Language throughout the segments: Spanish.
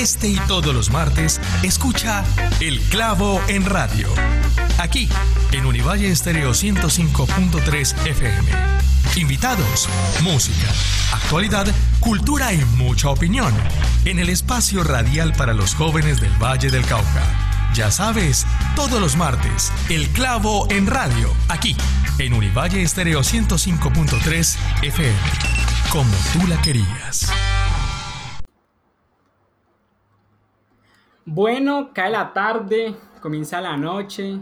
Este y todos los martes, escucha El Clavo en Radio. Aquí, en Univalle Estéreo 105.3 FM. Invitados, música, actualidad, cultura y mucha opinión. En el espacio radial para los jóvenes del Valle del Cauca. Ya sabes, todos los martes, El Clavo en Radio, aquí, en Univalle Estéreo 105.3 FM, como tú la querías. Bueno, cae la tarde, comienza la noche.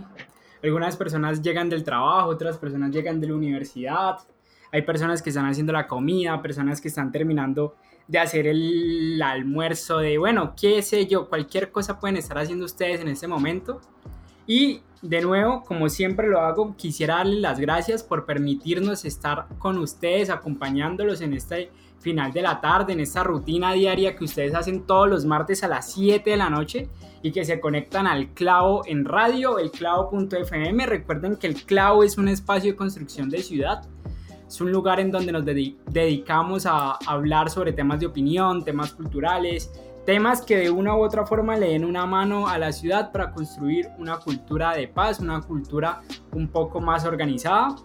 Algunas personas llegan del trabajo, otras personas llegan de la universidad. Hay personas que están haciendo la comida, personas que están terminando de hacer el almuerzo, de bueno, qué sé yo, cualquier cosa pueden estar haciendo ustedes en este momento. Y de nuevo, como siempre lo hago, quisiera darles las gracias por permitirnos estar con ustedes, acompañándolos en este final de la tarde, en esta rutina diaria que ustedes hacen todos los martes a las 7 de la noche y que se conectan al clavo en radio, el clavo.fm. Recuerden que el clavo es un espacio de construcción de ciudad es un lugar en donde nos dedicamos a hablar sobre temas de opinión, temas culturales, temas que de una u otra forma le den una mano a la ciudad para construir una cultura de paz, una cultura un poco más organizada.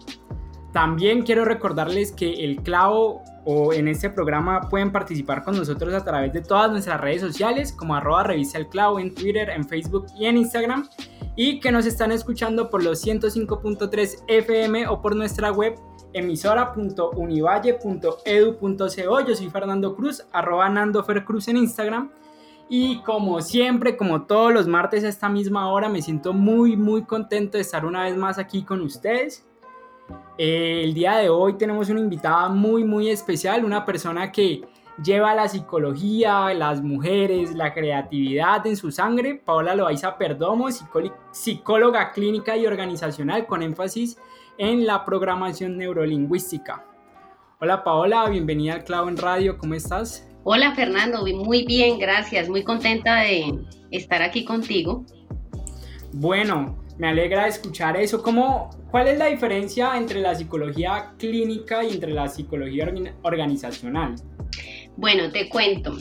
También quiero recordarles que el clavo o en este programa pueden participar con nosotros a través de todas nuestras redes sociales como arroba revisa el clavo en Twitter, en Facebook y en Instagram y que nos están escuchando por los 105.3 FM o por nuestra web emisora.univalle.edu.co. Yo soy Fernando Cruz, arroba Nando Cruz en Instagram. Y como siempre, como todos los martes a esta misma hora, me siento muy, muy contento de estar una vez más aquí con ustedes. Eh, el día de hoy tenemos una invitada muy, muy especial, una persona que lleva la psicología, las mujeres, la creatividad en su sangre. Paola Loaiza Perdomo, psicóloga clínica y organizacional con énfasis en la programación neurolingüística. Hola Paola, bienvenida al Clavo en Radio, ¿cómo estás? Hola Fernando, muy bien, gracias, muy contenta de estar aquí contigo. Bueno, me alegra escuchar eso. ¿Cómo, ¿Cuál es la diferencia entre la psicología clínica y entre la psicología organizacional? Bueno, te cuento.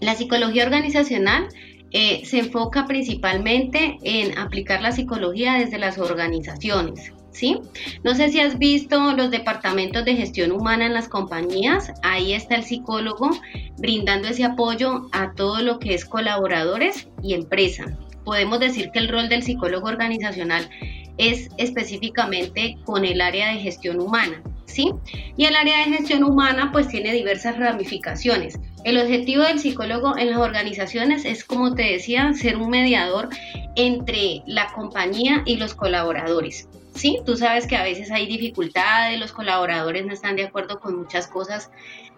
La psicología organizacional eh, se enfoca principalmente en aplicar la psicología desde las organizaciones. ¿Sí? No sé si has visto los departamentos de gestión humana en las compañías, ahí está el psicólogo brindando ese apoyo a todo lo que es colaboradores y empresa. Podemos decir que el rol del psicólogo organizacional es específicamente con el área de gestión humana. ¿sí? Y el área de gestión humana pues tiene diversas ramificaciones. El objetivo del psicólogo en las organizaciones es, como te decía, ser un mediador entre la compañía y los colaboradores. Sí, tú sabes que a veces hay dificultades, los colaboradores no están de acuerdo con muchas cosas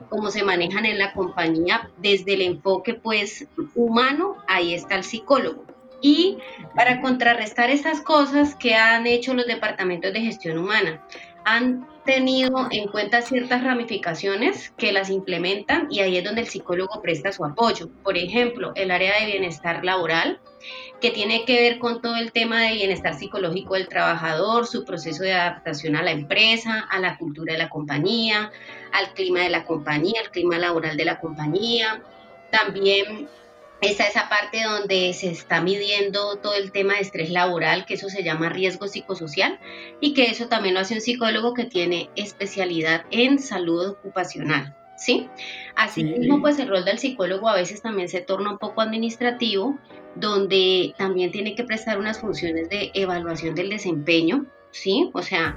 como se manejan en la compañía desde el enfoque pues humano, ahí está el psicólogo. Y para contrarrestar estas cosas que han hecho los departamentos de gestión humana, han tenido en cuenta ciertas ramificaciones que las implementan y ahí es donde el psicólogo presta su apoyo. Por ejemplo, el área de bienestar laboral, que tiene que ver con todo el tema de bienestar psicológico del trabajador, su proceso de adaptación a la empresa, a la cultura de la compañía, al clima de la compañía, al clima laboral de la compañía. También esa esa parte donde se está midiendo todo el tema de estrés laboral, que eso se llama riesgo psicosocial, y que eso también lo hace un psicólogo que tiene especialidad en salud ocupacional. ¿Sí? Así mismo, pues el rol del psicólogo a veces también se torna un poco administrativo, donde también tiene que prestar unas funciones de evaluación del desempeño, ¿sí? O sea,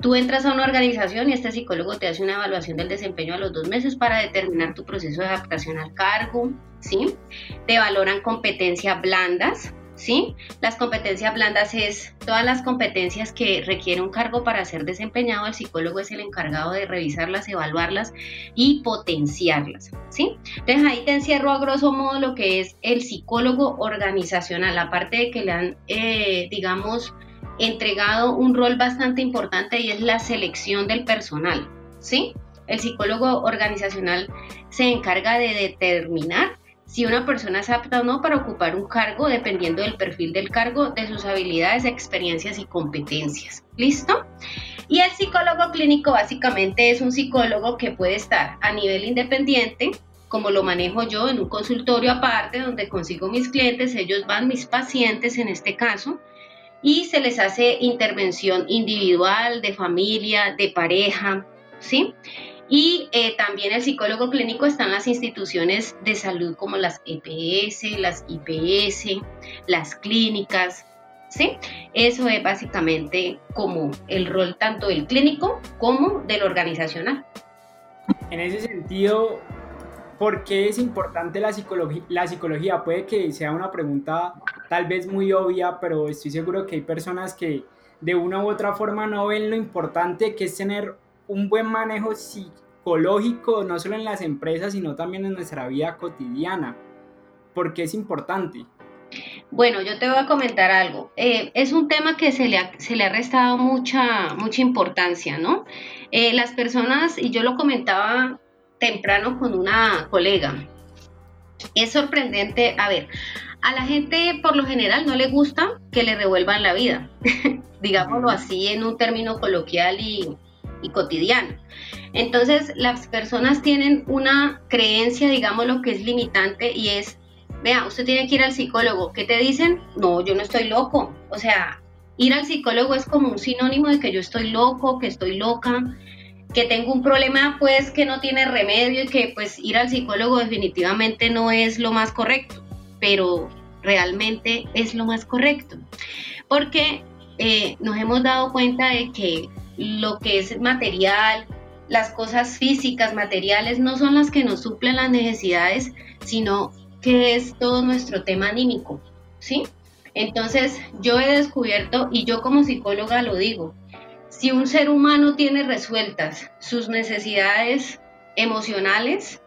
Tú entras a una organización y este psicólogo te hace una evaluación del desempeño a los dos meses para determinar tu proceso de adaptación al cargo, ¿sí? Te valoran competencias blandas, ¿sí? Las competencias blandas es todas las competencias que requiere un cargo para ser desempeñado, el psicólogo es el encargado de revisarlas, evaluarlas y potenciarlas, ¿sí? Entonces ahí te encierro a grosso modo lo que es el psicólogo organizacional, aparte de que le han, eh, digamos, entregado un rol bastante importante y es la selección del personal, ¿sí? El psicólogo organizacional se encarga de determinar si una persona es apta o no para ocupar un cargo dependiendo del perfil del cargo, de sus habilidades, experiencias y competencias. ¿Listo? Y el psicólogo clínico básicamente es un psicólogo que puede estar a nivel independiente, como lo manejo yo en un consultorio aparte donde consigo mis clientes, ellos van mis pacientes en este caso y se les hace intervención individual, de familia, de pareja, ¿sí? Y eh, también el psicólogo clínico está en las instituciones de salud como las EPS, las IPS, las clínicas, ¿sí? Eso es básicamente como el rol tanto del clínico como del organizacional. En ese sentido, ¿por qué es importante la psicología? Puede que sea una pregunta tal vez muy obvia, pero estoy seguro que hay personas que de una u otra forma no ven lo importante que es tener un buen manejo psicológico, no solo en las empresas, sino también en nuestra vida cotidiana. ¿Por qué es importante? Bueno, yo te voy a comentar algo. Eh, es un tema que se le ha, se le ha restado mucha, mucha importancia, ¿no? Eh, las personas, y yo lo comentaba temprano con una colega, es sorprendente, a ver, a la gente por lo general no le gusta que le revuelvan la vida, digámoslo así en un término coloquial y, y cotidiano. Entonces, las personas tienen una creencia, digamos, lo que es limitante y es, vea, usted tiene que ir al psicólogo. ¿Qué te dicen? No, yo no estoy loco. O sea, ir al psicólogo es como un sinónimo de que yo estoy loco, que estoy loca, que tengo un problema pues que no tiene remedio y que pues ir al psicólogo definitivamente no es lo más correcto, pero realmente es lo más correcto. Porque eh, nos hemos dado cuenta de que lo que es material, las cosas físicas, materiales, no son las que nos suplen las necesidades, sino que es todo nuestro tema anímico, ¿sí? Entonces, yo he descubierto, y yo como psicóloga lo digo, si un ser humano tiene resueltas sus necesidades emocionales,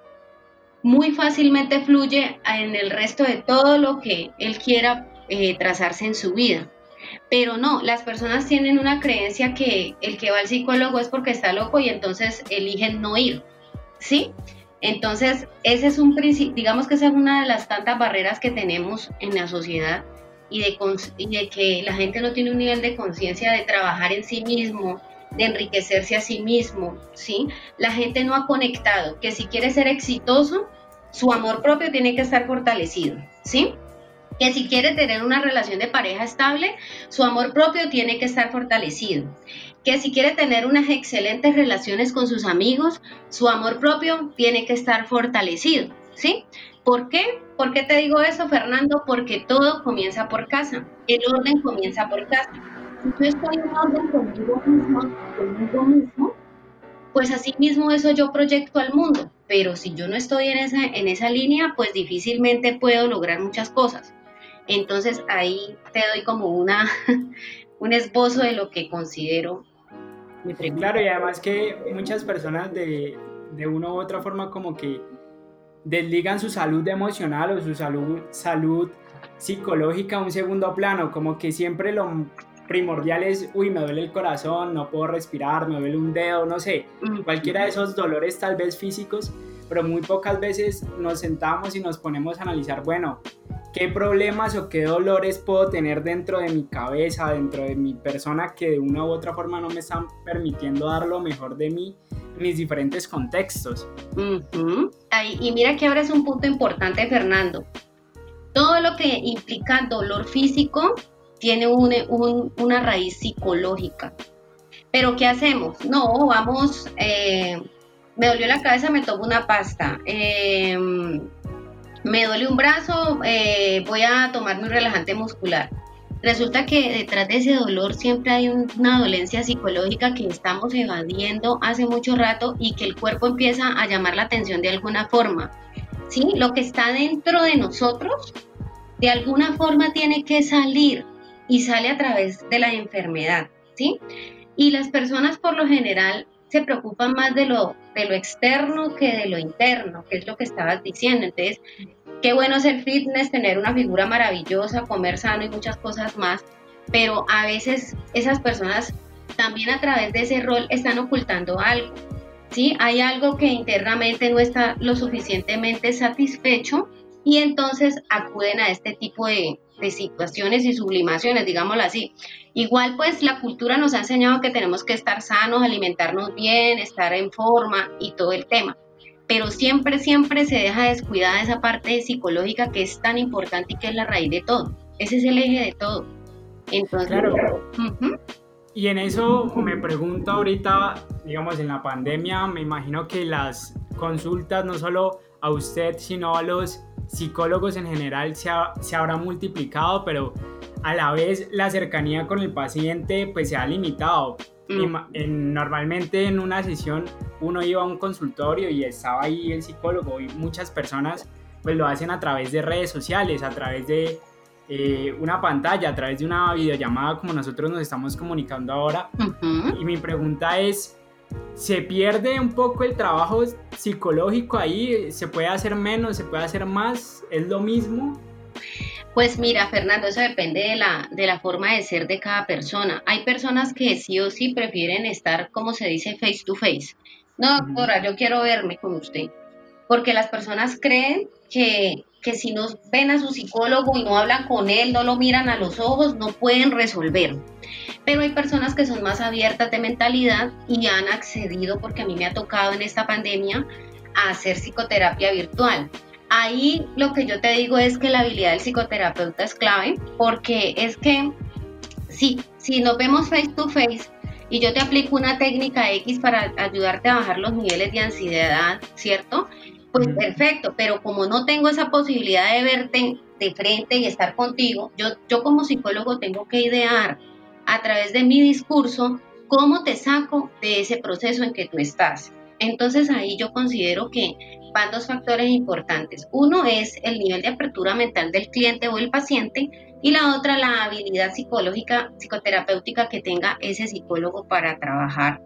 muy fácilmente fluye en el resto de todo lo que él quiera eh, trazarse en su vida. Pero no, las personas tienen una creencia que el que va al psicólogo es porque está loco y entonces eligen no ir, ¿sí? Entonces, ese es un principio, digamos que esa es una de las tantas barreras que tenemos en la sociedad y de, que la gente no tiene un nivel de conciencia de trabajar en sí mismo, de enriquecerse a sí mismo, ¿sí? La gente no ha conectado que si quiere ser exitoso, su amor propio tiene que estar fortalecido, ¿sí? que si quiere tener una relación de pareja estable, su amor propio tiene que estar fortalecido. Que si quiere tener unas excelentes relaciones con sus amigos, su amor propio tiene que estar fortalecido. ¿Sí? ¿Por qué? ¿Por qué te digo eso, Fernando? Porque todo comienza por casa. El orden comienza por casa. Si yo estoy en orden conmigo mismo, conmigo mismo, pues así mismo eso yo proyecto al mundo. Pero si yo no estoy en esa, en esa línea, pues difícilmente puedo lograr muchas cosas. Entonces ahí te doy como una, un esbozo de lo que considero mi Claro, y además que muchas personas de, de una u otra forma como que desligan su salud emocional o su salud, salud psicológica a un segundo plano, como que siempre lo primordial es, uy, me duele el corazón, no puedo respirar, me duele un dedo, no sé, cualquiera de esos dolores tal vez físicos, pero muy pocas veces nos sentamos y nos ponemos a analizar, bueno, qué problemas o qué dolores puedo tener dentro de mi cabeza, dentro de mi persona que de una u otra forma no me están permitiendo dar lo mejor de mí mis diferentes contextos. y mira que ahora es un punto importante, Fernando. Todo lo que implica dolor físico tiene una raíz psicológica. Pero ¿qué hacemos? No, vamos, eh, me dolió la cabeza, me tomo una pasta. Eh, me duele un brazo, eh, voy a tomarme un relajante muscular. Resulta que detrás de ese dolor siempre hay una dolencia psicológica que estamos evadiendo hace mucho rato y que el cuerpo empieza a llamar la atención de alguna forma. ¿Sí? Lo que está dentro de nosotros, de alguna forma tiene que salir y sale a través de la enfermedad. ¿Sí? Y las personas por lo general se preocupan más de lo, de lo externo que de lo interno, que es lo que estabas diciendo. Entonces, qué bueno es el fitness, tener una figura maravillosa, comer sano y muchas cosas más, pero a veces esas personas también a través de ese rol están ocultando algo. ¿sí? Hay algo que internamente no está lo suficientemente satisfecho y entonces acuden a este tipo de, de situaciones y sublimaciones, digámoslo así. Igual pues la cultura nos ha enseñado que tenemos que estar sanos, alimentarnos bien, estar en forma y todo el tema. Pero siempre, siempre se deja descuidada esa parte psicológica que es tan importante y que es la raíz de todo. Ese es el eje de todo. Entonces, claro. Y en eso me pregunto ahorita, digamos, en la pandemia, me imagino que las consultas, no solo a usted, sino a los psicólogos en general, se, se habrá multiplicado, pero a la vez la cercanía con el paciente pues se ha limitado. Mm. normalmente en una sesión uno iba a un consultorio y estaba ahí el psicólogo y muchas personas pues lo hacen a través de redes sociales, a través de eh, una pantalla, a través de una videollamada como nosotros nos estamos comunicando ahora. Y mi pregunta es, ¿se pierde un poco el trabajo psicológico ahí? ¿Se puede hacer menos? ¿Se puede hacer más? ¿Es lo mismo? Pues mira, Fernando, eso depende de la, de la forma de ser de cada persona. Hay personas que sí o sí prefieren estar, como se dice, face to face. No, doctora, yo quiero verme con usted. Porque las personas creen que, que si no ven a su psicólogo y no hablan con él, no lo miran a los ojos, no pueden resolver. Pero hay personas que son más abiertas de mentalidad y han accedido, porque a mí me ha tocado en esta pandemia, a hacer psicoterapia virtual. Ahí lo que yo te digo es que la habilidad del psicoterapeuta es clave, porque es que si, si nos vemos face to face, y yo te aplico una técnica X para ayudarte a bajar los niveles de ansiedad, ¿cierto? Pues perfecto, pero como no tengo esa posibilidad de verte de frente y estar contigo, yo, yo como psicólogo tengo que idear a través de mi discurso cómo te saco de ese proceso en que tú estás. Entonces ahí yo considero que van dos factores importantes. Uno es el nivel de apertura mental del cliente o el paciente y la otra la habilidad psicológica, psicoterapéutica que tenga ese psicólogo para trabajar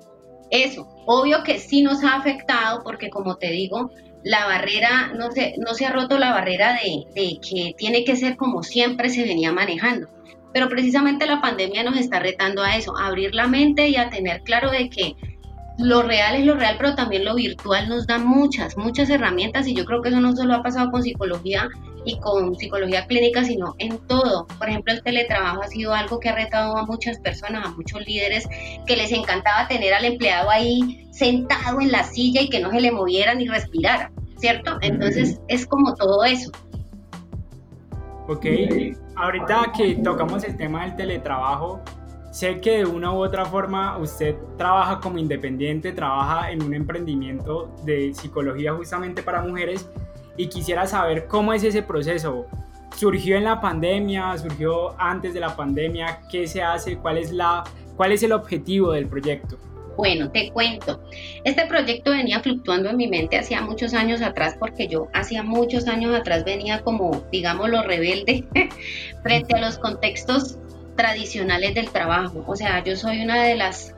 eso. Obvio que sí nos ha afectado porque como te digo, la barrera, no se, no se ha roto la barrera de, de que tiene que ser como siempre se venía manejando. Pero precisamente la pandemia nos está retando a eso, a abrir la mente y a tener claro de que lo real es lo real, pero también lo virtual nos da muchas, muchas herramientas y yo creo que eso no solo ha pasado con psicología y con psicología clínica, sino en todo. Por ejemplo, el teletrabajo ha sido algo que ha retado a muchas personas, a muchos líderes, que les encantaba tener al empleado ahí sentado en la silla y que no se le moviera ni respirara, ¿cierto? Entonces es como todo eso. Ok, ahorita que tocamos el tema del teletrabajo, sé que de una u otra forma usted trabaja como independiente, trabaja en un emprendimiento de psicología justamente para mujeres y quisiera saber cómo es ese proceso. ¿Surgió en la pandemia? ¿Surgió antes de la pandemia? ¿Qué se hace? ¿Cuál es, la, cuál es el objetivo del proyecto? Bueno, te cuento. Este proyecto venía fluctuando en mi mente hacía muchos años atrás porque yo hacía muchos años atrás venía como, digamos, lo rebelde frente a los contextos tradicionales del trabajo. O sea, yo soy una de las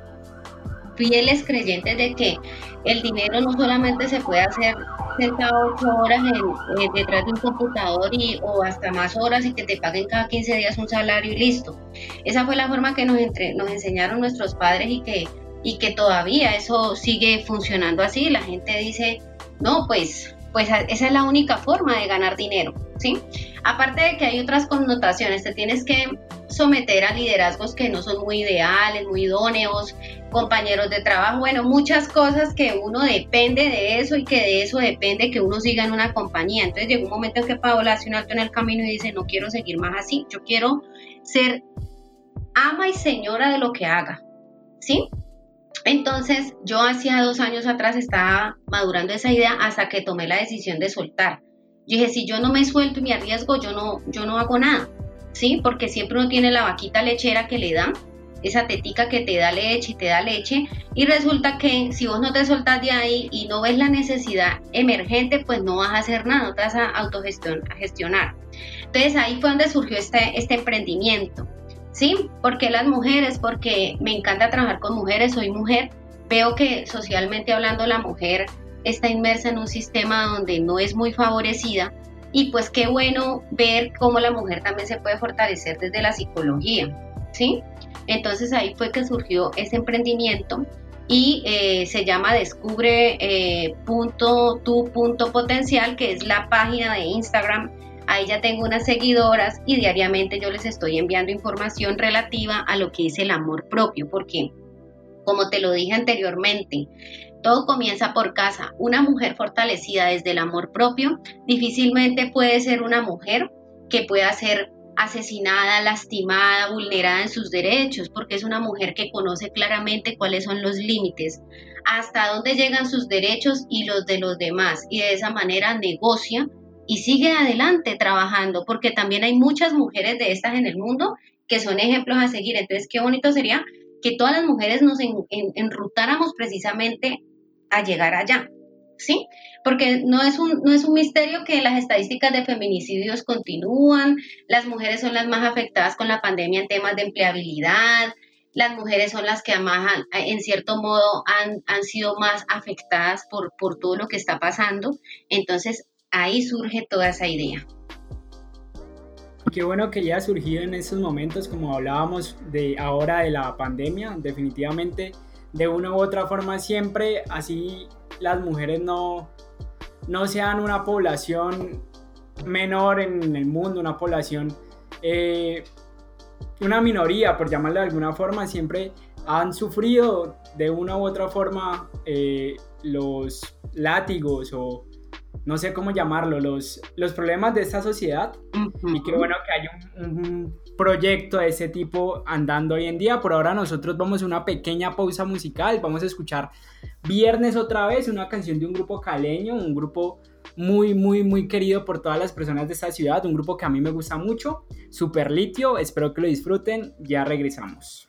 fieles creyentes de que el dinero no solamente se puede hacer sentado ocho horas en, detrás de un computador y, o hasta más horas y que te paguen cada 15 días un salario y listo. Esa fue la forma que nos, entre, nos enseñaron nuestros padres y que, y que todavía eso sigue funcionando así. La gente dice, no, pues, pues esa es la única forma de ganar dinero, ¿sí? Aparte de que hay otras connotaciones, te tienes que someter a liderazgos que no son muy ideales, muy idóneos, compañeros de trabajo, bueno, muchas cosas que uno depende de eso y que de eso depende que uno siga en una compañía. Entonces llegó un momento en que Paola hace un alto en el camino y dice, no quiero seguir más así, yo quiero ser ama y señora de lo que haga, ¿sí? Entonces yo hacía dos años atrás estaba madurando esa idea hasta que tomé la decisión de soltar. Yo dije, si yo no me suelto y me arriesgo, yo no, yo no hago nada, ¿sí? Porque siempre uno tiene la vaquita lechera que le dan, esa tetica que te da leche y te da leche, y resulta que si vos no te soltas de ahí y no ves la necesidad emergente, pues no vas a hacer nada, no te vas a autogestionar. Entonces ahí fue donde surgió este, este emprendimiento, ¿sí? Porque las mujeres, porque me encanta trabajar con mujeres, soy mujer, veo que socialmente hablando la mujer está inmersa en un sistema donde no es muy favorecida y pues qué bueno ver cómo la mujer también se puede fortalecer desde la psicología, ¿sí? Entonces ahí fue que surgió ese emprendimiento y eh, se llama descubre eh, punto tu punto potencial que es la página de Instagram ahí ya tengo unas seguidoras y diariamente yo les estoy enviando información relativa a lo que es el amor propio porque como te lo dije anteriormente. Todo comienza por casa. Una mujer fortalecida desde el amor propio difícilmente puede ser una mujer que pueda ser asesinada, lastimada, vulnerada en sus derechos, porque es una mujer que conoce claramente cuáles son los límites, hasta dónde llegan sus derechos y los de los demás, y de esa manera negocia y sigue adelante trabajando, porque también hay muchas mujeres de estas en el mundo que son ejemplos a seguir. Entonces, qué bonito sería que todas las mujeres nos enrutáramos precisamente a llegar allá. ¿sí? Porque no es, un, no es un misterio que las estadísticas de feminicidios continúan, las mujeres son las más afectadas con la pandemia en temas de empleabilidad, las mujeres son las que más en cierto modo han, han sido más afectadas por, por todo lo que está pasando. Entonces ahí surge toda esa idea. Qué bueno que ya ha surgido en esos momentos, como hablábamos de ahora de la pandemia, definitivamente de una u otra forma siempre así las mujeres no, no sean una población menor en el mundo, una población, eh, una minoría, por llamarlo de alguna forma, siempre han sufrido de una u otra forma eh, los látigos o no sé cómo llamarlo, los, los problemas de esta sociedad. Y qué bueno que haya un, proyecto de ese tipo andando hoy en día. Por ahora nosotros vamos a una pequeña pausa musical, vamos a escuchar Viernes otra vez, una canción de un grupo caleño, un grupo muy, muy, muy querido por todas las personas de esta ciudad, un grupo que a mí me gusta mucho, Super Litio, espero que lo disfruten, ya regresamos.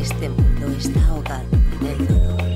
Este mundo está ahogado en dolor.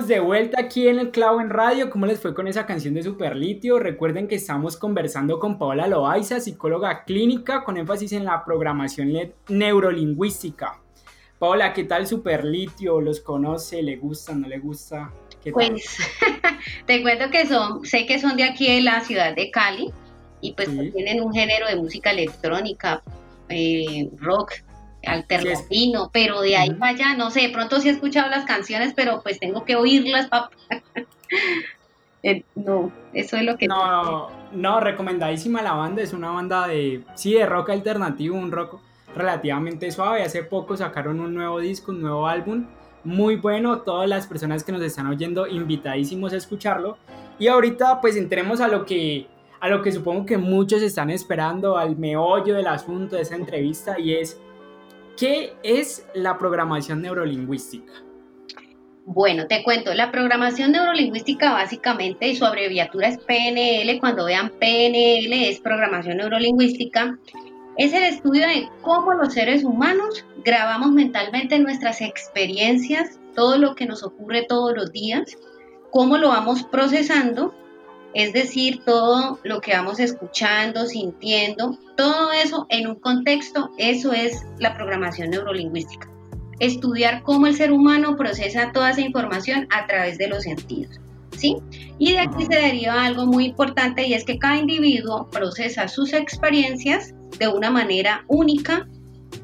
Estamos de vuelta aquí en el Clavo en Radio. ¿Cómo les fue con esa canción de Superlitio? Recuerden que estamos conversando con Paola Loaiza, psicóloga clínica con énfasis en la programación neurolingüística. Paola, ¿qué tal Superlitio? ¿Los conoce? ¿Le gusta? ¿No le gusta? pues te cuento que son, sé que son de aquí de la ciudad de Cali y pues tienen un género de música electrónica, eh, rock, alternativo, pero de ahí para allá, no sé, de pronto sí he escuchado las canciones, pero pues tengo que oírlas, papá. Eh, no, eso es lo que... No, no, recomendadísima la banda, es una banda de, sí, de rock alternativo, un rock relativamente suave, hace poco sacaron un nuevo disco, un nuevo álbum, muy bueno, todas las personas que nos están oyendo, invitadísimos a escucharlo, y ahorita pues entremos a lo que... A lo que supongo que muchos están esperando, al meollo del asunto de esa entrevista, y es ¿Qué es la programación neurolingüística? Bueno, te cuento, la programación neurolingüística básicamente y su abreviatura es PNL, cuando vean PNL es programación neurolingüística, es el estudio de cómo los seres humanos grabamos mentalmente nuestras experiencias, todo lo que nos ocurre todos los días, cómo lo vamos procesando es decir, todo lo que vamos escuchando, sintiendo, todo eso en un contexto, eso es la programación neurolingüística. Estudiar cómo el ser humano procesa toda esa información a través de los sentidos. ¿Sí? Y de aquí se deriva algo muy importante y es que cada individuo procesa sus experiencias de una manera única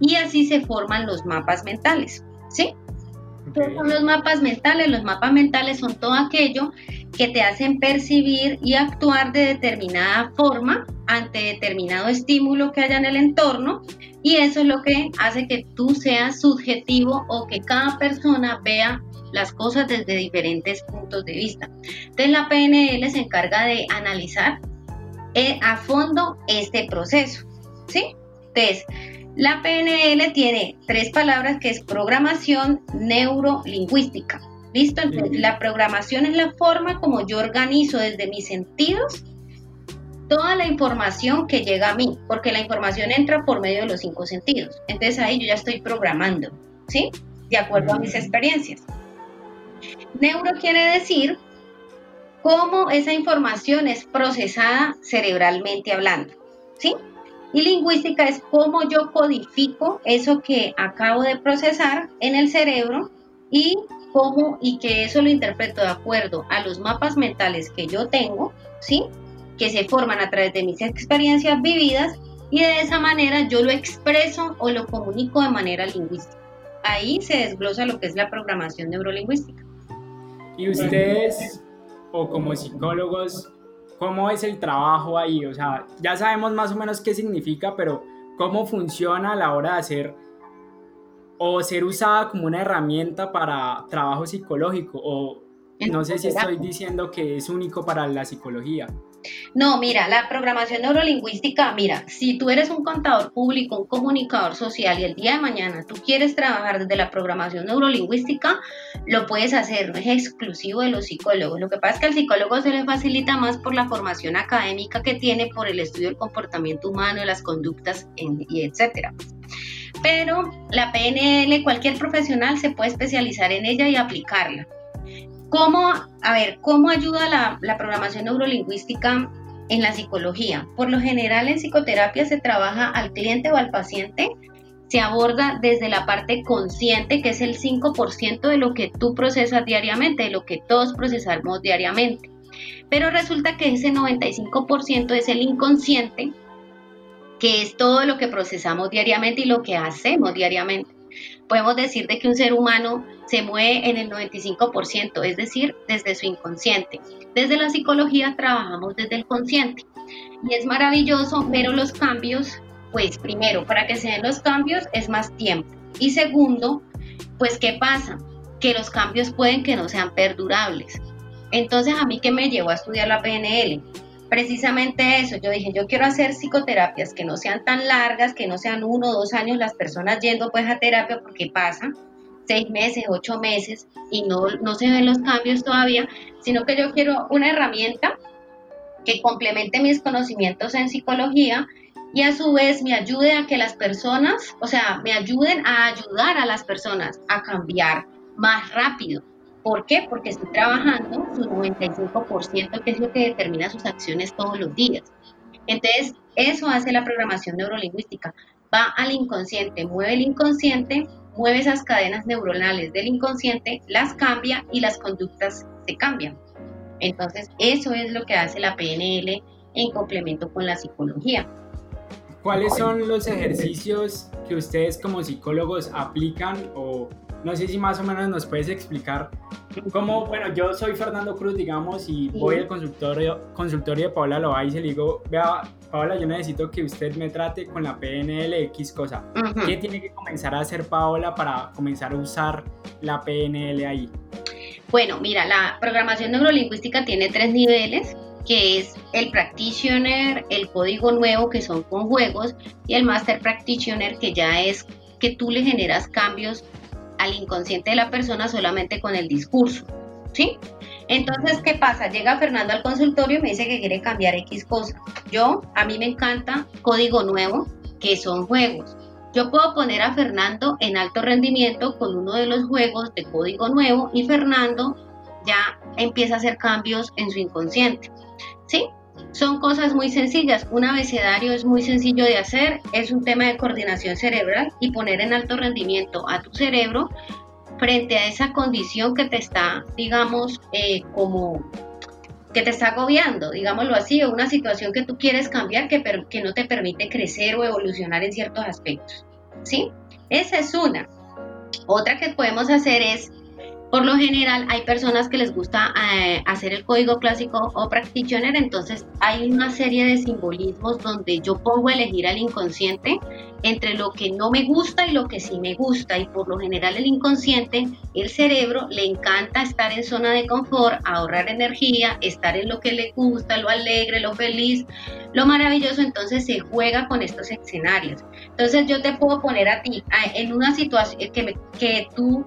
y así se forman los mapas mentales. ¿Sí? son los mapas mentales? Los mapas mentales son todo aquello que te hacen percibir y actuar de determinada forma ante determinado estímulo que haya en el entorno y eso es lo que hace que tú seas subjetivo o que cada persona vea las cosas desde diferentes puntos de vista. Entonces la PNL se encarga de analizar eh, a fondo este proceso, ¿sí? Entonces, la PNL tiene tres palabras que es programación neurolingüística. ¿Listo? Entonces, la programación es la forma como yo organizo desde mis sentidos toda la información que llega a mí, porque la información entra por medio de los cinco sentidos. Entonces ahí yo ya estoy programando, ¿sí? De acuerdo a mis experiencias. Neuro quiere decir cómo esa información es procesada cerebralmente hablando, ¿sí? Y lingüística es cómo yo codifico eso que acabo de procesar en el cerebro y cómo y que eso lo interpreto de acuerdo a los mapas mentales que yo tengo, ¿sí? Que se forman a través de mis experiencias vividas y de esa manera yo lo expreso o lo comunico de manera lingüística. Ahí se desglosa lo que es la programación neurolingüística. Y ustedes, o como psicólogos, ¿Cómo es el trabajo ahí? O sea, ya sabemos más o menos qué significa, pero ¿cómo funciona a la hora de hacer o ser usada como una herramienta para trabajo psicológico? O no sé si estoy diciendo que es único para la psicología. No, mira, la programación neurolingüística, mira, si tú eres un contador público, un comunicador social y el día de mañana tú quieres trabajar desde la programación neurolingüística, lo puedes hacer, no es exclusivo de los psicólogos. Lo que pasa es que al psicólogo se le facilita más por la formación académica que tiene, por el estudio del comportamiento humano, de las conductas y etcétera. Pero la PNL, cualquier profesional se puede especializar en ella y aplicarla. ¿Cómo, a ver, cómo ayuda la, la programación neurolingüística en la psicología? Por lo general en psicoterapia se trabaja al cliente o al paciente se aborda desde la parte consciente, que es el 5% de lo que tú procesas diariamente, de lo que todos procesamos diariamente. Pero resulta que ese 95% es el inconsciente, que es todo lo que procesamos diariamente y lo que hacemos diariamente podemos decir de que un ser humano se mueve en el 95%, es decir, desde su inconsciente. Desde la psicología trabajamos desde el consciente y es maravilloso, pero los cambios, pues primero, para que se den los cambios es más tiempo y segundo, pues ¿qué pasa? Que los cambios pueden que no sean perdurables. Entonces, ¿a mí qué me llevó a estudiar la PNL? Precisamente eso, yo dije, yo quiero hacer psicoterapias que no sean tan largas, que no sean uno o dos años las personas yendo pues a terapia porque pasa seis meses, ocho meses y no, no se ven los cambios todavía, sino que yo quiero una herramienta que complemente mis conocimientos en psicología y a su vez me ayude a que las personas, o sea, me ayuden a ayudar a las personas a cambiar más rápido. ¿Por qué? Porque estoy trabajando su 95%, que es lo que determina sus acciones todos los días. Entonces, eso hace la programación neurolingüística. Va al inconsciente, mueve el inconsciente, mueve esas cadenas neuronales del inconsciente, las cambia y las conductas se cambian. Entonces, eso es lo que hace la PNL en complemento con la psicología. ¿Cuáles son los ejercicios que ustedes como psicólogos aplican o no sé si más o menos nos puedes explicar cómo, bueno, yo soy Fernando Cruz, digamos, y voy al consultorio, consultorio de Paola Loaiza y le digo, vea, Paola, yo necesito que usted me trate con la PNL X cosa. ¿Qué tiene que comenzar a hacer Paola para comenzar a usar la PNL ahí? Bueno, mira, la programación neurolingüística tiene tres niveles que es el practitioner, el código nuevo que son con juegos y el master practitioner que ya es que tú le generas cambios al inconsciente de la persona solamente con el discurso, ¿sí? Entonces, ¿qué pasa? Llega Fernando al consultorio y me dice que quiere cambiar X cosa. Yo, a mí me encanta código nuevo, que son juegos. Yo puedo poner a Fernando en alto rendimiento con uno de los juegos de código nuevo y Fernando ya empieza a hacer cambios en su inconsciente. ¿sí? Son cosas muy sencillas. Un abecedario es muy sencillo de hacer, es un tema de coordinación cerebral y poner en alto rendimiento a tu cerebro frente a esa condición que te está, digamos, eh, como que te está agobiando, digámoslo así, o una situación que tú quieres cambiar que, que no te permite crecer o evolucionar en ciertos aspectos. ¿Sí? Esa es una. Otra que podemos hacer es por lo general hay personas que les gusta eh, hacer el código clásico o practitioner, entonces hay una serie de simbolismos donde yo pongo a elegir al inconsciente entre lo que no me gusta y lo que sí me gusta y por lo general el inconsciente, el cerebro le encanta estar en zona de confort, ahorrar energía, estar en lo que le gusta, lo alegre, lo feliz, lo maravilloso, entonces se juega con estos escenarios. Entonces yo te puedo poner a ti en una situación que, que tú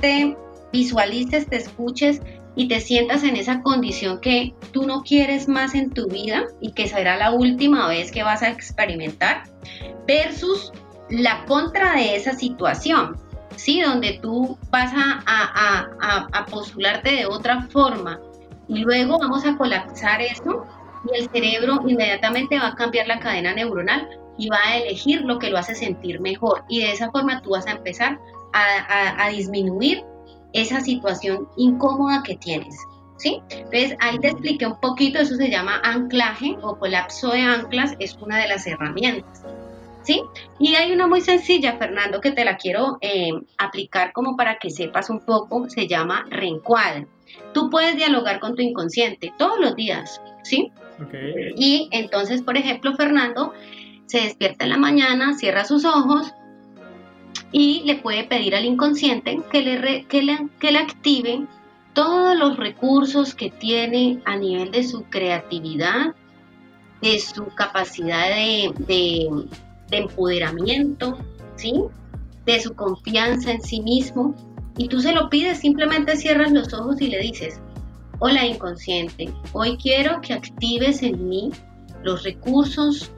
te visualices, te escuches y te sientas en esa condición que tú no quieres más en tu vida y que será la última vez que vas a experimentar, versus la contra de esa situación, ¿sí? Donde tú vas a, a, a, postularte de otra forma y luego vamos a colapsar eso y el cerebro inmediatamente va a cambiar la cadena neuronal y va a elegir lo que lo hace sentir mejor y de esa forma tú vas a empezar a, a disminuir esa situación incómoda que tienes. ¿Sí? Entonces ahí te expliqué un poquito, eso se llama anclaje o colapso de anclas, es una de las herramientas. ¿Sí? Y hay una muy sencilla, Fernando, que te la quiero eh, aplicar como para que sepas un poco, se llama reencuadre. Tú puedes dialogar con tu inconsciente todos los días, ¿sí? Y entonces, por ejemplo, Fernando se despierta en la mañana, cierra sus ojos y le puede pedir al inconsciente que le, que le, que le active todos los recursos que tiene a nivel de su creatividad, de su capacidad de, de, de empoderamiento, ¿sí? de su confianza en sí mismo. Y tú se lo pides, simplemente cierras los ojos y le dices, hola inconsciente, hoy quiero que actives en mí los recursos,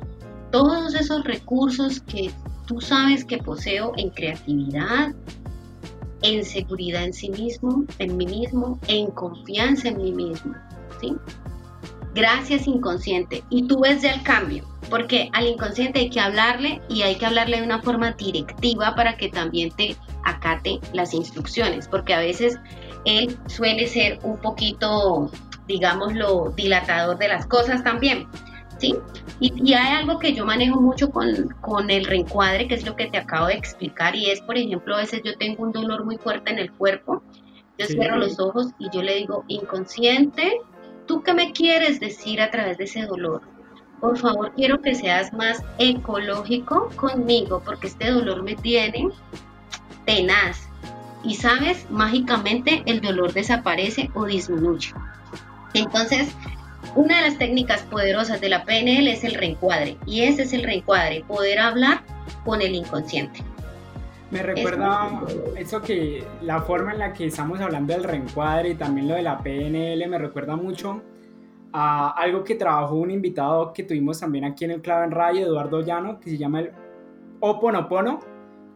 todos esos recursos que tú sabes que poseo en creatividad, en seguridad en sí mismo, en mí mismo, en confianza en mí mismo. ¿sí? Gracias inconsciente. Y tú ves ya el cambio, porque al inconsciente hay que hablarle y hay que hablarle de una forma directiva para que también te acate las instrucciones, porque a veces él suele ser un poquito, digámoslo, dilatador de las cosas también. ¿Sí? Y, hay algo que yo manejo mucho con, el reencuadre, que es lo que te acabo de explicar, y es, por ejemplo, a veces yo tengo un dolor muy fuerte en el cuerpo, yo cierro los ojos y yo le digo, inconsciente, ¿tú qué me quieres decir a través de ese dolor? Por favor, quiero que seas más ecológico conmigo, porque este dolor me tiene tenaz. Y sabes, mágicamente el dolor desaparece o disminuye. Entonces, una de las técnicas poderosas de la PNL es el reencuadre y ese es el reencuadre, poder hablar con el inconsciente. Me recuerda eso que la forma en la que estamos hablando del reencuadre y también lo de la PNL me recuerda mucho a algo que trabajó un invitado que tuvimos también aquí en el Clave en Radio, Eduardo Llano, que se llama el Oponopono,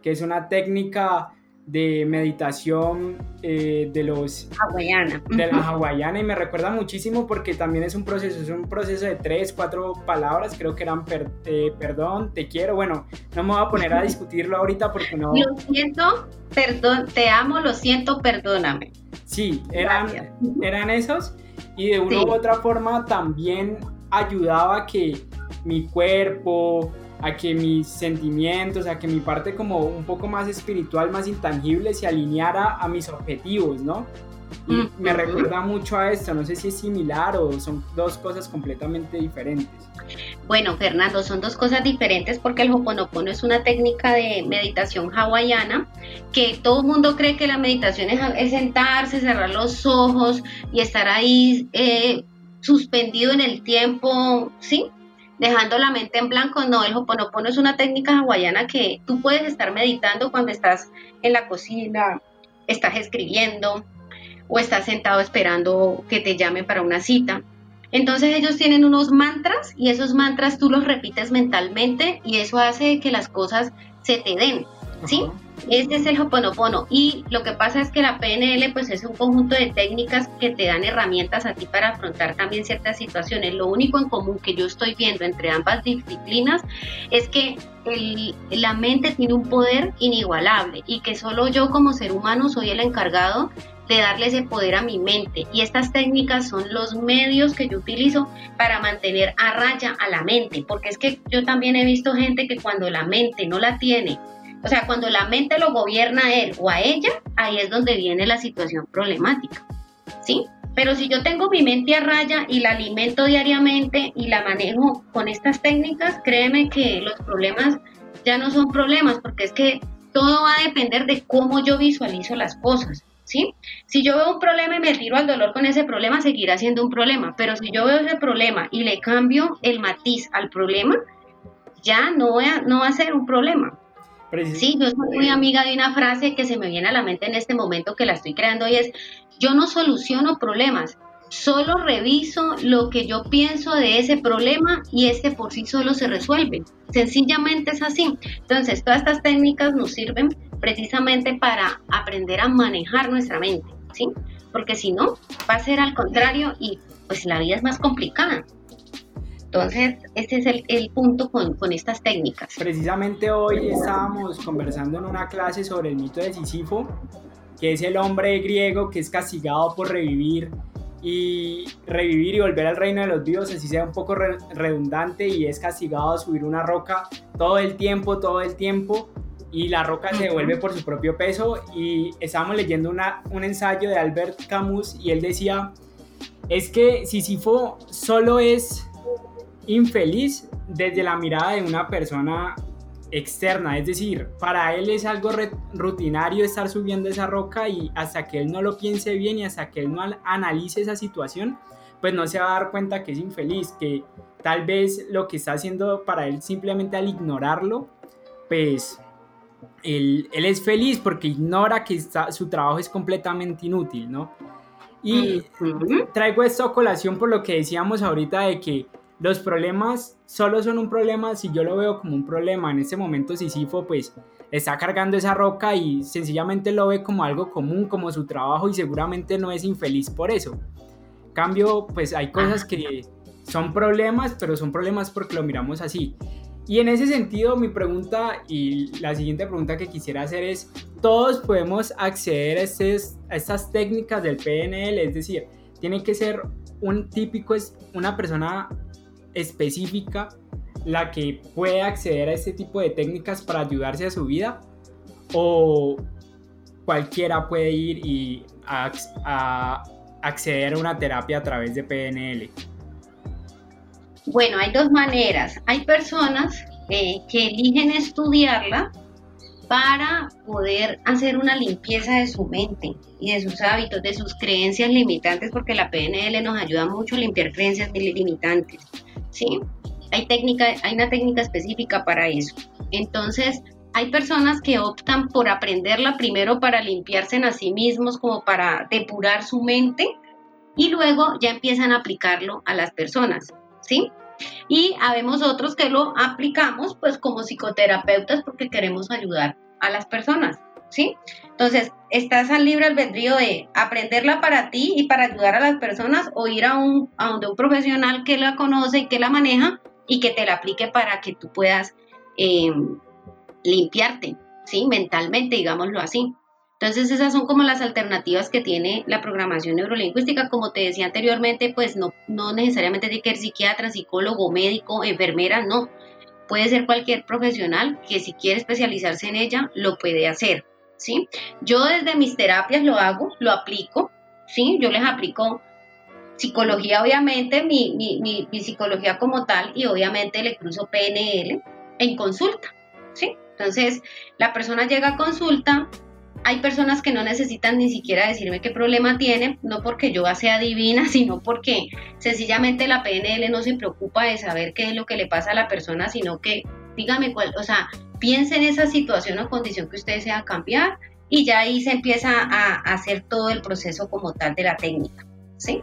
que es una técnica de meditación eh, de los hawaiana. de la hawaiana y me recuerda muchísimo porque también es un proceso es un proceso de tres cuatro palabras creo que eran eh, perdón te quiero bueno no me voy a poner a discutirlo ahorita porque no. Lo siento perdón te amo lo siento perdóname. Sí eran eran esos y de una u otra forma también ayudaba a que mi cuerpo a que mis sentimientos, a que mi parte como un poco más espiritual, más intangible, se alineara a mis objetivos, ¿no? Y me recuerda mucho a esto, no sé si es similar o son dos cosas completamente diferentes. Bueno, Fernando, son dos cosas diferentes porque el Hoponopono es una técnica de meditación hawaiana que todo el mundo cree que la meditación es, sentarse, cerrar los ojos y estar ahí eh, suspendido en el tiempo, ¿sí? Dejando la mente en blanco. No, el Hoponopono es una técnica hawaiana que tú puedes estar meditando cuando estás en la cocina, estás escribiendo o estás sentado esperando que te llamen para una cita. Entonces ellos tienen unos mantras y esos mantras tú los repites mentalmente y eso hace que las cosas se te den, ¿sí? Este es el Hoponopono y lo que pasa es que la PNL pues es un conjunto de técnicas que te dan herramientas a ti para afrontar también ciertas situaciones. Lo único en común que yo estoy viendo entre ambas disciplinas es que la mente tiene un poder inigualable y que solo yo como ser humano soy el encargado de darle ese poder a mi mente. Y estas técnicas son los medios que yo utilizo para mantener a raya a la mente, porque es que yo también he visto gente que cuando la mente no la tiene o sea, cuando la mente lo gobierna a él o a ella, ahí es donde viene la situación problemática. ¿Sí? Pero si yo tengo mi mente a raya y la alimento diariamente y la manejo con estas técnicas, créeme que los problemas ya no son problemas, porque es que todo va a depender de cómo yo visualizo las cosas. ¿Sí? Si yo veo un problema y me tiro al dolor con ese problema, seguirá siendo un problema. Pero si yo veo ese problema y le cambio el matiz al problema, ya no, no va a ser un problema. Sí, yo soy muy amiga de una frase que se me viene a la mente en este momento que la estoy creando y es, yo no soluciono problemas, solo reviso lo que yo pienso de ese problema y este por sí solo se resuelve. Sencillamente es así. Entonces, todas estas técnicas nos sirven precisamente para aprender a manejar nuestra mente, ¿sí? Porque si no, va a ser al contrario y pues la vida es más complicada. Entonces, este es el, punto con, estas técnicas. Precisamente hoy estábamos conversando en una clase sobre el mito de Sísifo, que es el hombre griego que es castigado por revivir y revivir y volver al reino de los dioses, así sea un poco redundante, y es castigado a subir una roca todo el tiempo, todo el tiempo, y la roca se devuelve por su propio peso. Y estábamos leyendo una, un ensayo de Albert Camus y él decía, es que Sísifo solo es infeliz desde la mirada de una persona externa, es decir, para él es algo rutinario estar subiendo esa roca y hasta que él no lo piense bien y hasta que él no analice esa situación, pues no se va a dar cuenta que es infeliz, que tal vez lo que está haciendo para él simplemente al ignorarlo, pues él, es feliz porque ignora que su trabajo es completamente inútil, ¿no? Y traigo esta colación por lo que decíamos ahorita de que los problemas solo son un problema si yo lo veo como un problema. En ese momento Sisifo pues está cargando esa roca y sencillamente lo ve como algo común, como su trabajo y seguramente no es infeliz por eso. cambio, pues hay cosas que son problemas, pero son problemas porque lo miramos así. Y en ese sentido, mi pregunta y la siguiente pregunta que quisiera hacer es, ¿todos podemos acceder a, a estas técnicas del PNL? Es decir, tiene que ser un típico, una persona específica la que puede acceder a este tipo de técnicas para ayudarse a su vida o cualquiera puede ir y a, acceder a una terapia a través de PNL? Bueno, hay dos maneras. Hay personas eh, que eligen estudiarla para poder hacer una limpieza de su mente y de sus hábitos, de sus creencias limitantes, porque la PNL nos ayuda mucho a limpiar creencias limitantes. ¿Sí? Hay, técnica, hay una técnica específica para eso. Entonces, hay personas que optan por aprenderla primero para limpiarse a sí mismos, como para depurar su mente, y luego ya empiezan a aplicarlo a las personas, ¿sí? Y habemos otros que lo aplicamos pues como psicoterapeutas porque queremos ayudar a las personas, Entonces, estás al libre albedrío de aprenderla para ti y para ayudar a las personas o ir a un, a donde un profesional que la conoce y que la maneja y que te la aplique para que tú puedas em, limpiarte, ¿sí? Mentalmente, digámoslo así. Entonces esas son como las alternativas que tiene la programación neurolingüística. Como te decía anteriormente, pues no, no necesariamente tiene que ser psiquiatra, psicólogo, médico, enfermera, no. Puede ser cualquier profesional que si quiere especializarse en ella, lo puede hacer, ¿sí? Yo desde mis terapias lo hago, lo aplico, ¿sí? Yo les aplico psicología, obviamente, mi, mi, mi psicología como tal, y obviamente le cruzo PNL en consulta, ¿sí? Entonces, la persona llega a consulta, hay personas que no necesitan ni siquiera decirme qué problema tienen, no porque yo sea divina, sino porque sencillamente la PNL no se preocupa de saber qué es lo que le pasa a la persona, sino que dígame cuál, o sea, piense en esa situación o condición que usted desea cambiar y ya ahí se empieza a, hacer todo el proceso como tal de la técnica, ¿sí?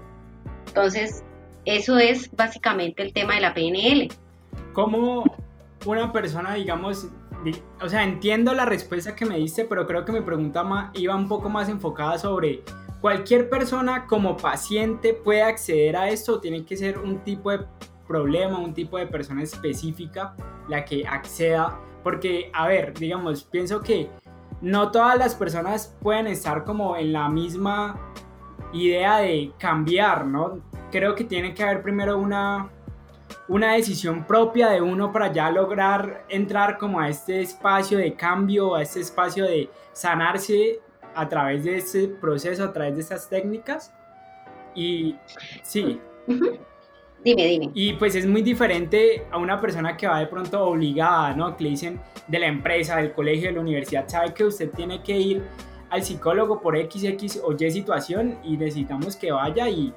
Entonces, eso es básicamente el tema de la PNL. ¿Cómo una persona, digamos, o sea, entiendo la respuesta que me diste, pero creo que mi pregunta iba un poco más enfocada sobre cualquier persona como paciente puede acceder a esto o tiene que ser un tipo de problema, un tipo de persona específica la que acceda, porque, a ver, digamos, pienso que no todas las personas pueden estar como en la misma idea de cambiar, ¿no? Creo que tiene que haber primero una una decisión propia de uno para ya lograr entrar como a este espacio de cambio, a este espacio de sanarse a través de este proceso, a través de estas técnicas. Y sí. Dime, dime. Y pues es muy diferente a una persona que va de pronto obligada, ¿no? Que le dicen de la empresa, del colegio, de la universidad, sabe que usted tiene que ir al psicólogo por X, X o Y situación y necesitamos que vaya y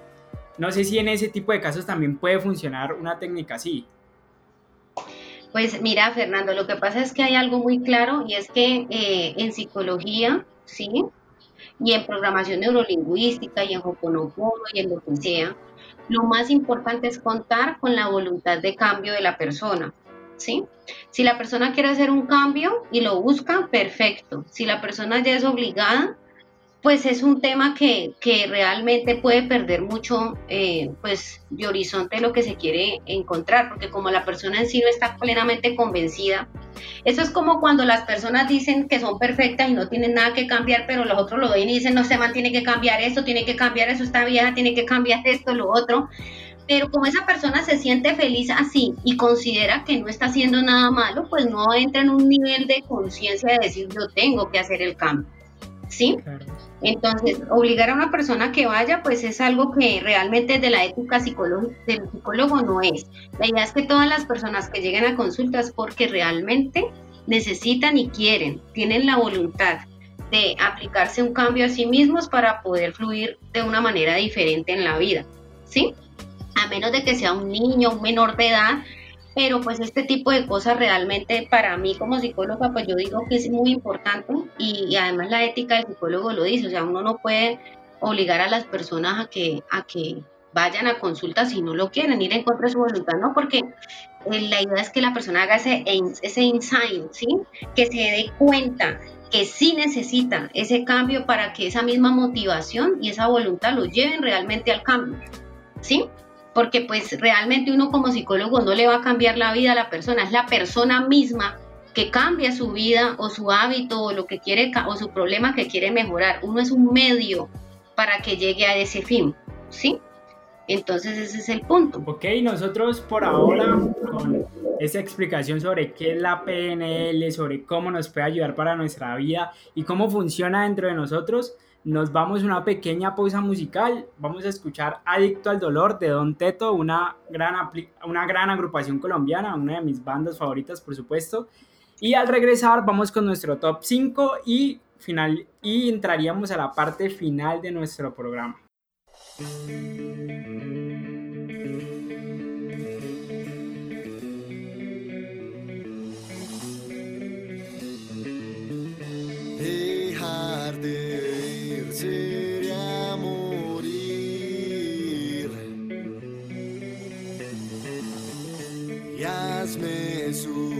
no sé si en ese tipo de casos también puede funcionar una técnica así. Pues mira, Fernando, lo que pasa es que hay algo muy claro y es que eh, en psicología, ¿sí? Y en programación neurolingüística y en Hoponopono y en lo que sea, lo más importante es contar con la voluntad de cambio de la persona, ¿sí? Si la persona quiere hacer un cambio y lo busca, perfecto. Si la persona ya es obligada, pues es un tema que, realmente puede perder mucho eh, pues de horizonte lo que se quiere encontrar, porque como la persona en sí no está plenamente convencida, eso es como cuando las personas dicen que son perfectas y no tienen nada que cambiar, pero los otros lo ven y dicen, no, se man tiene que cambiar esto, tiene que cambiar eso, está vieja, tiene que cambiar esto, lo otro. Pero como esa persona se siente feliz así y considera que no está haciendo nada malo, pues no entra en un nivel de conciencia de decir yo tengo que hacer el cambio. ¿Sí? Entonces, obligar a una persona que vaya, pues es algo que realmente de la ética psicológica del psicólogo no es. La idea es que todas las personas que lleguen a consultas porque realmente necesitan y quieren, tienen la voluntad de aplicarse un cambio a sí mismos para poder fluir de una manera diferente en la vida, ¿sí? A menos de que sea un niño, un menor de edad, pero pues este tipo de cosas realmente para mí como psicóloga, pues yo digo que es muy importante y, además la ética del psicólogo lo dice, o sea, uno no puede obligar a las personas a que, a que vayan a consulta si no lo quieren, ir en contra de su voluntad, ¿no? Porque eh, la idea es que la persona haga ese, ese insight, ¿sí? Que se dé cuenta que sí necesita ese cambio para que esa misma motivación y esa voluntad lo lleven realmente al cambio, ¿sí? Porque pues realmente uno como psicólogo no le va a cambiar la vida a la persona, es la persona misma que cambia su vida o su hábito o lo que quiere o su problema que quiere mejorar. Uno es un medio para que llegue a ese fin, ¿sí? Entonces ese es el punto. Ok, nosotros por ahora con esa explicación sobre qué es la PNL, sobre cómo nos puede ayudar para nuestra vida y cómo funciona dentro de nosotros, nos vamos a una pequeña pausa musical. Vamos a escuchar Adicto al Dolor de Don Teto, una gran, una gran agrupación colombiana, una de mis bandas favoritas, por supuesto. Y al regresar, vamos con nuestro top 5 y, final, y entraríamos a la parte final de nuestro programa. mesmo.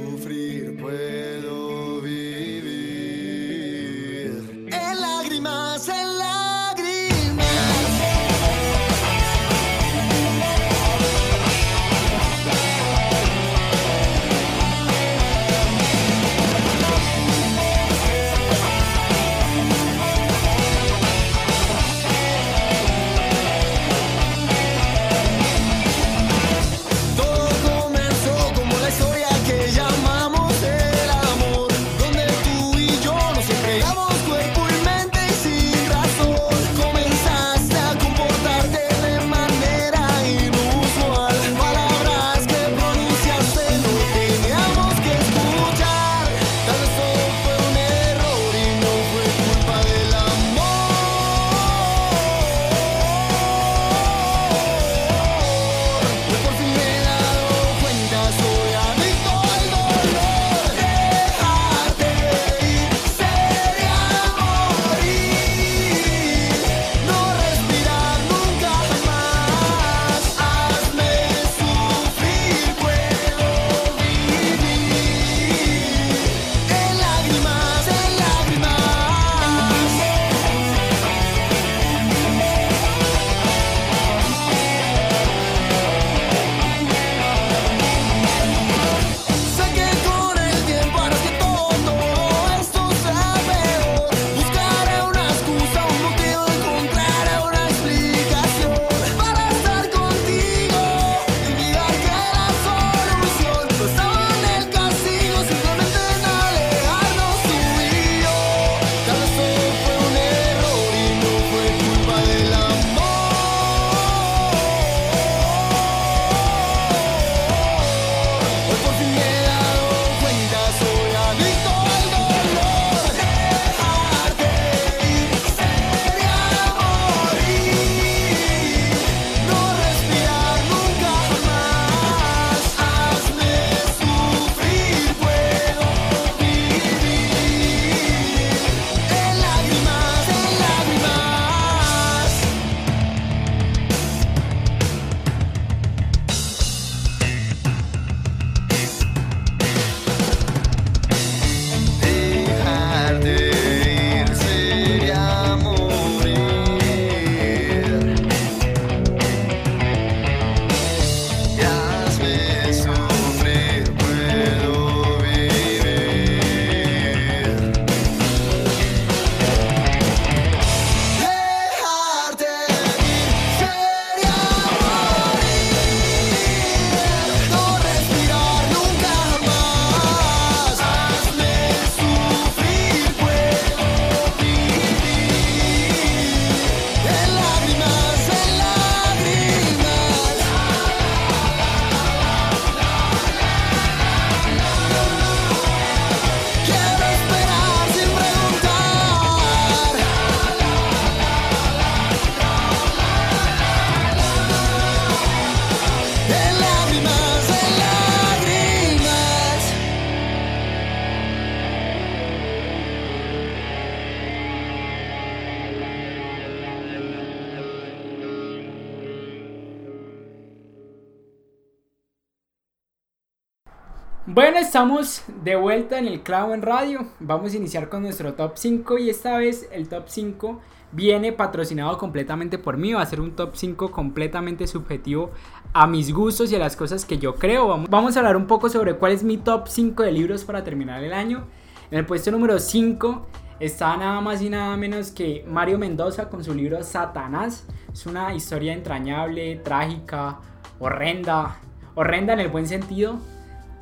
Estamos de vuelta en el clavo en radio. Vamos a iniciar con nuestro top 5 y esta vez el top 5 viene patrocinado completamente por mí. Va a ser un top 5 completamente subjetivo a mis gustos y a las cosas que yo creo. Vamos, a hablar un poco sobre cuál es mi top 5 de libros para terminar el año. En el puesto número 5 está nada más y nada menos que Mario Mendoza con su libro Satanás. Es una historia entrañable, trágica, horrenda, horrenda en el buen sentido,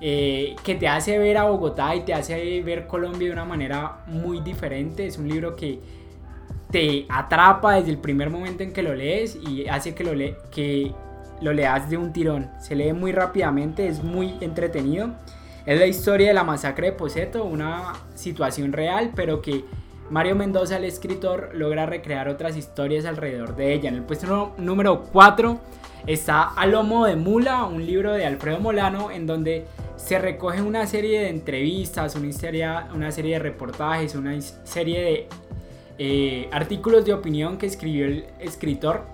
eh, que te hace ver a Bogotá y te hace ver Colombia de una manera muy diferente. Es un libro que te atrapa desde el primer momento en que lo lees y hace que lo, le que lo leas de un tirón. Se lee muy rápidamente, es muy entretenido. Es la historia de la masacre de Poseto, una situación real, pero que Mario Mendoza, el escritor, logra recrear otras historias alrededor de ella. En el puesto número 4 está A Lomo de Mula, un libro de Alfredo Molano, en donde se recoge una serie de entrevistas, una serie de reportajes, una serie de eh, artículos de opinión que escribió el escritor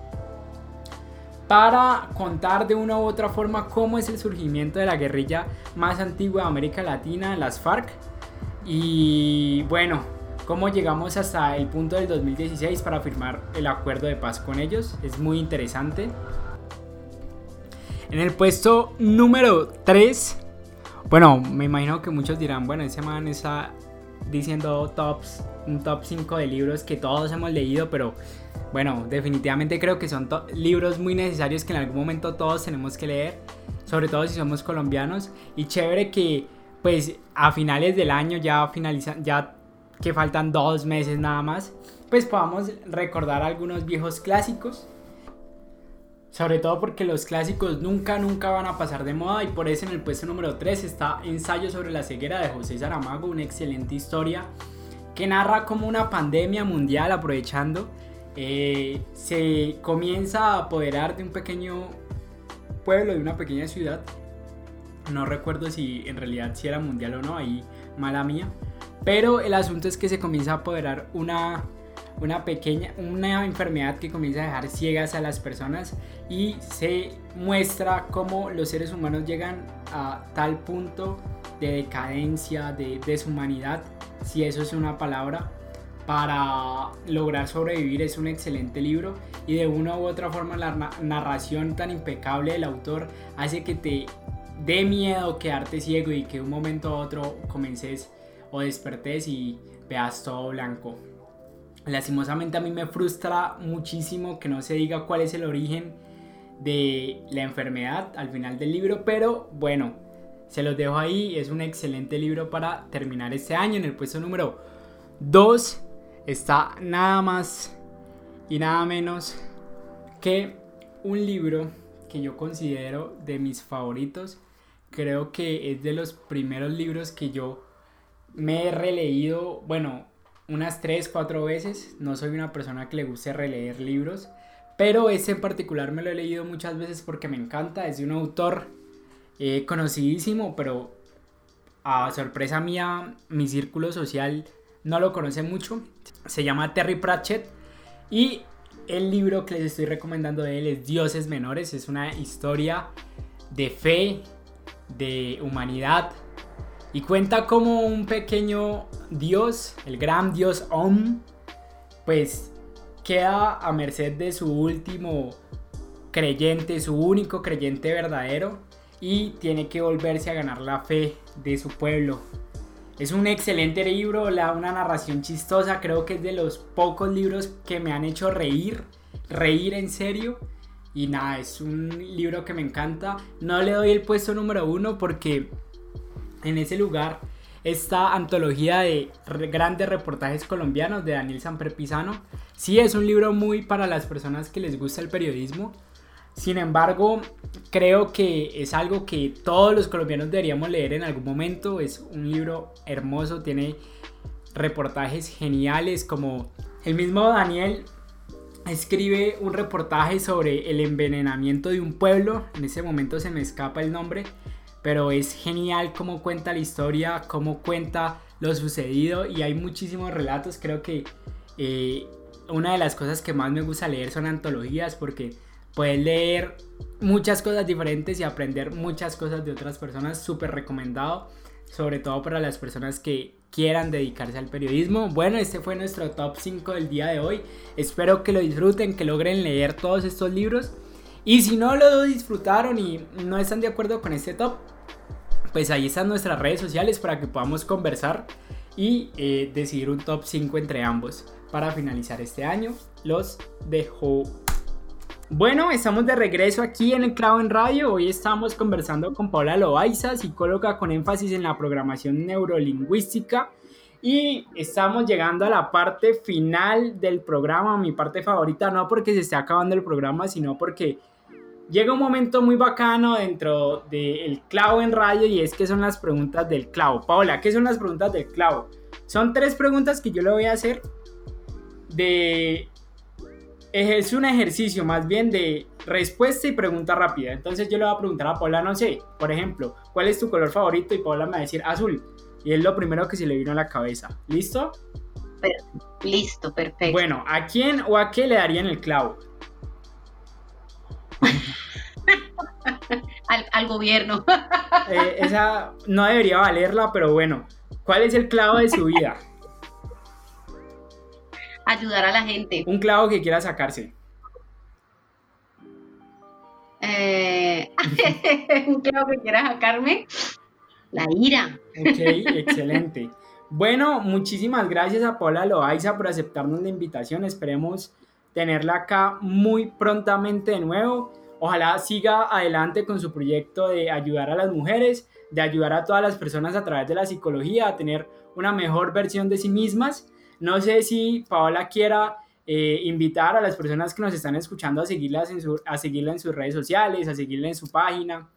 para contar de una u otra forma cómo es el surgimiento de la guerrilla más antigua de América Latina, las FARC. Y bueno, cómo llegamos hasta el punto del 2016 para firmar el acuerdo de paz con ellos. Es muy interesante. En el puesto número 3, bueno, me imagino que muchos dirán, bueno, ese man está diciendo tops, un top 5 de libros que todos hemos leído, pero bueno, definitivamente creo que son libros muy necesarios que en algún momento todos tenemos que leer, sobre todo si somos colombianos. Y chévere que pues a finales del año ya finalizan, ya que faltan dos meses nada más, pues podamos recordar algunos viejos clásicos. Sobre todo porque los clásicos nunca, nunca van a pasar de moda y por eso en el puesto número 3 está Ensayo sobre la ceguera de José Saramago, una excelente historia que narra como una pandemia mundial aprovechando eh, se comienza a apoderar de un pequeño pueblo, de una pequeña ciudad. No recuerdo si en realidad si era mundial o no, ahí mala mía. Pero el asunto es que se comienza a apoderar una, una pequeña, una enfermedad que comienza a dejar ciegas a las personas y se muestra cómo los seres humanos llegan a tal punto de decadencia, de deshumanidad, si eso es una palabra, para lograr sobrevivir es un excelente libro y de una u otra forma la narración tan impecable del autor hace que te dé miedo quedarte ciego y que un momento a otro comences o despertes y veas todo blanco. Lastimosamente a mí me frustra muchísimo que no se diga cuál es el origen de la enfermedad al final del libro, pero bueno, se los dejo ahí, es un excelente libro para terminar este año en el puesto número 2 está nada más y nada menos que un libro que yo considero de mis favoritos. Creo que es de los primeros libros que yo me he releído, bueno, unas 3, 4 veces. No soy una persona que le guste releer libros, pero ese en particular me lo he leído muchas veces porque me encanta. Es de un autor eh, conocidísimo, pero a sorpresa mía, mi círculo social no lo conoce mucho. Se llama Terry Pratchett y el libro que les estoy recomendando de él es Dioses Menores. Es una historia de fe, de humanidad y cuenta como un pequeño dios, el gran dios Om, pues queda a merced de su último creyente, su único creyente verdadero y tiene que volverse a ganar la fe de su pueblo, es un excelente libro, la, una narración chistosa, creo que es de los pocos libros que me han hecho reír, reír en serio. Y nada, es un libro que me encanta. No le doy el puesto número uno porque en ese lugar esta antología de grandes reportajes colombianos de Daniel Samper Pisano. Sí, es un libro muy para las personas que les gusta el periodismo. Sin embargo, creo que es algo que todos los colombianos deberíamos leer en algún momento. Es un libro hermoso, tiene reportajes geniales como el mismo Daniel escribe un reportaje sobre el envenenamiento de un pueblo. En ese momento se me escapa el nombre, pero es genial cómo cuenta la historia, cómo cuenta lo sucedido y hay muchísimos relatos. Creo que eh, una de las cosas que más me gusta leer son antologías porque Puedes leer muchas cosas diferentes y aprender muchas cosas de otras personas. Súper recomendado. Sobre todo para las personas que quieran dedicarse al periodismo. Bueno, este fue nuestro top 5 del día de hoy. Espero que lo disfruten, que logren leer todos estos libros. Y si no lo disfrutaron y no están de acuerdo con este top, pues ahí están nuestras redes sociales para que podamos conversar y eh, decidir un top 5 entre ambos. Para finalizar este año, los dejo. Bueno, estamos de regreso aquí en el Clavo en Radio. Hoy estamos conversando con Paula Loaiza, psicóloga con énfasis en la programación neurolingüística. Y estamos llegando a la parte final del programa, mi parte favorita, no porque se esté acabando el programa, sino porque llega un momento muy bacano dentro del clavo en radio y es que son las preguntas del clavo. Paola, ¿qué son las preguntas del clavo? Son tres preguntas que yo le voy a hacer de es un ejercicio más bien de respuesta y pregunta rápida. Entonces yo le voy a preguntar a Paula, no sé, por ejemplo, ¿cuál es tu color favorito? Y Paula me va a decir azul. Y es lo primero que se le vino a la cabeza. ¿Listo? listo, perfecto. Bueno, ¿a quién o a qué le darían el clavo? al gobierno. Eh, esa no debería valerla, pero bueno, ¿cuál es el clavo de su vida? Ayudar a la gente. Un clavo que quiera sacarse. Eh, un clavo que quiera sacarme. La ira. Ok, excelente. Bueno, muchísimas gracias a Paula Loaiza por aceptarnos la invitación. Esperemos tenerla acá muy prontamente de nuevo. Ojalá siga adelante con su proyecto de ayudar a las mujeres, de ayudar a todas las personas a través de la psicología a tener una mejor versión de sí mismas. No sé si Paola quiera eh, invitar a las personas que nos están escuchando a, a seguirla en sus redes sociales, a seguirla en su página.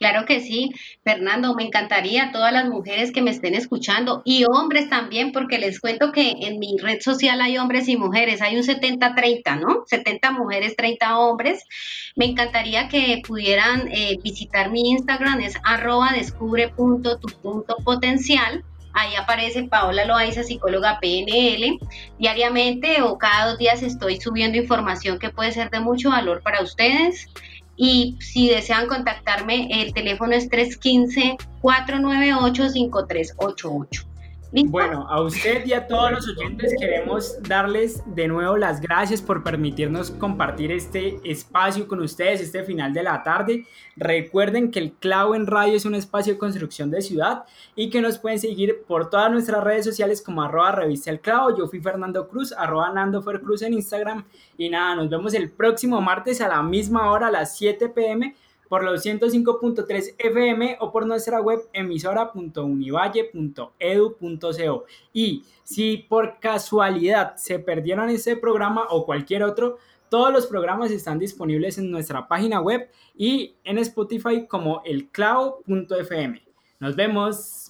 Claro que sí, Fernando, me encantaría todas las mujeres que me estén escuchando y hombres también, porque les cuento que en mi red social hay hombres y mujeres, hay un 70-30, ¿no? 70 mujeres, 30 hombres. Me encantaría que pudieran eh, visitar mi Instagram, es arroba descubre.tu.potencial. Ahí aparece Paola Loaiza, psicóloga PNL. Diariamente o cada dos días estoy subiendo información que puede ser de mucho valor para ustedes. Y si desean contactarme, el teléfono es 315-498-5388. Bueno, a usted y a todos los oyentes queremos darles de nuevo las gracias por permitirnos compartir este espacio con ustedes, este final de la tarde. Recuerden que el Clavo en Radio es un espacio de construcción de ciudad y que nos pueden seguir por todas nuestras redes sociales como arroba revista el clavo. Yo fui Fernando Cruz, arroba Nando Cruz en Instagram. Y nada, nos vemos el próximo martes a la misma hora, a las 7 pm por los 105.3 FM o por nuestra web emisora.univalle.edu.co. Y si por casualidad se perdieron este programa o cualquier otro, todos los programas están disponibles en nuestra página web y en Spotify como elclavo.fm. Nos vemos.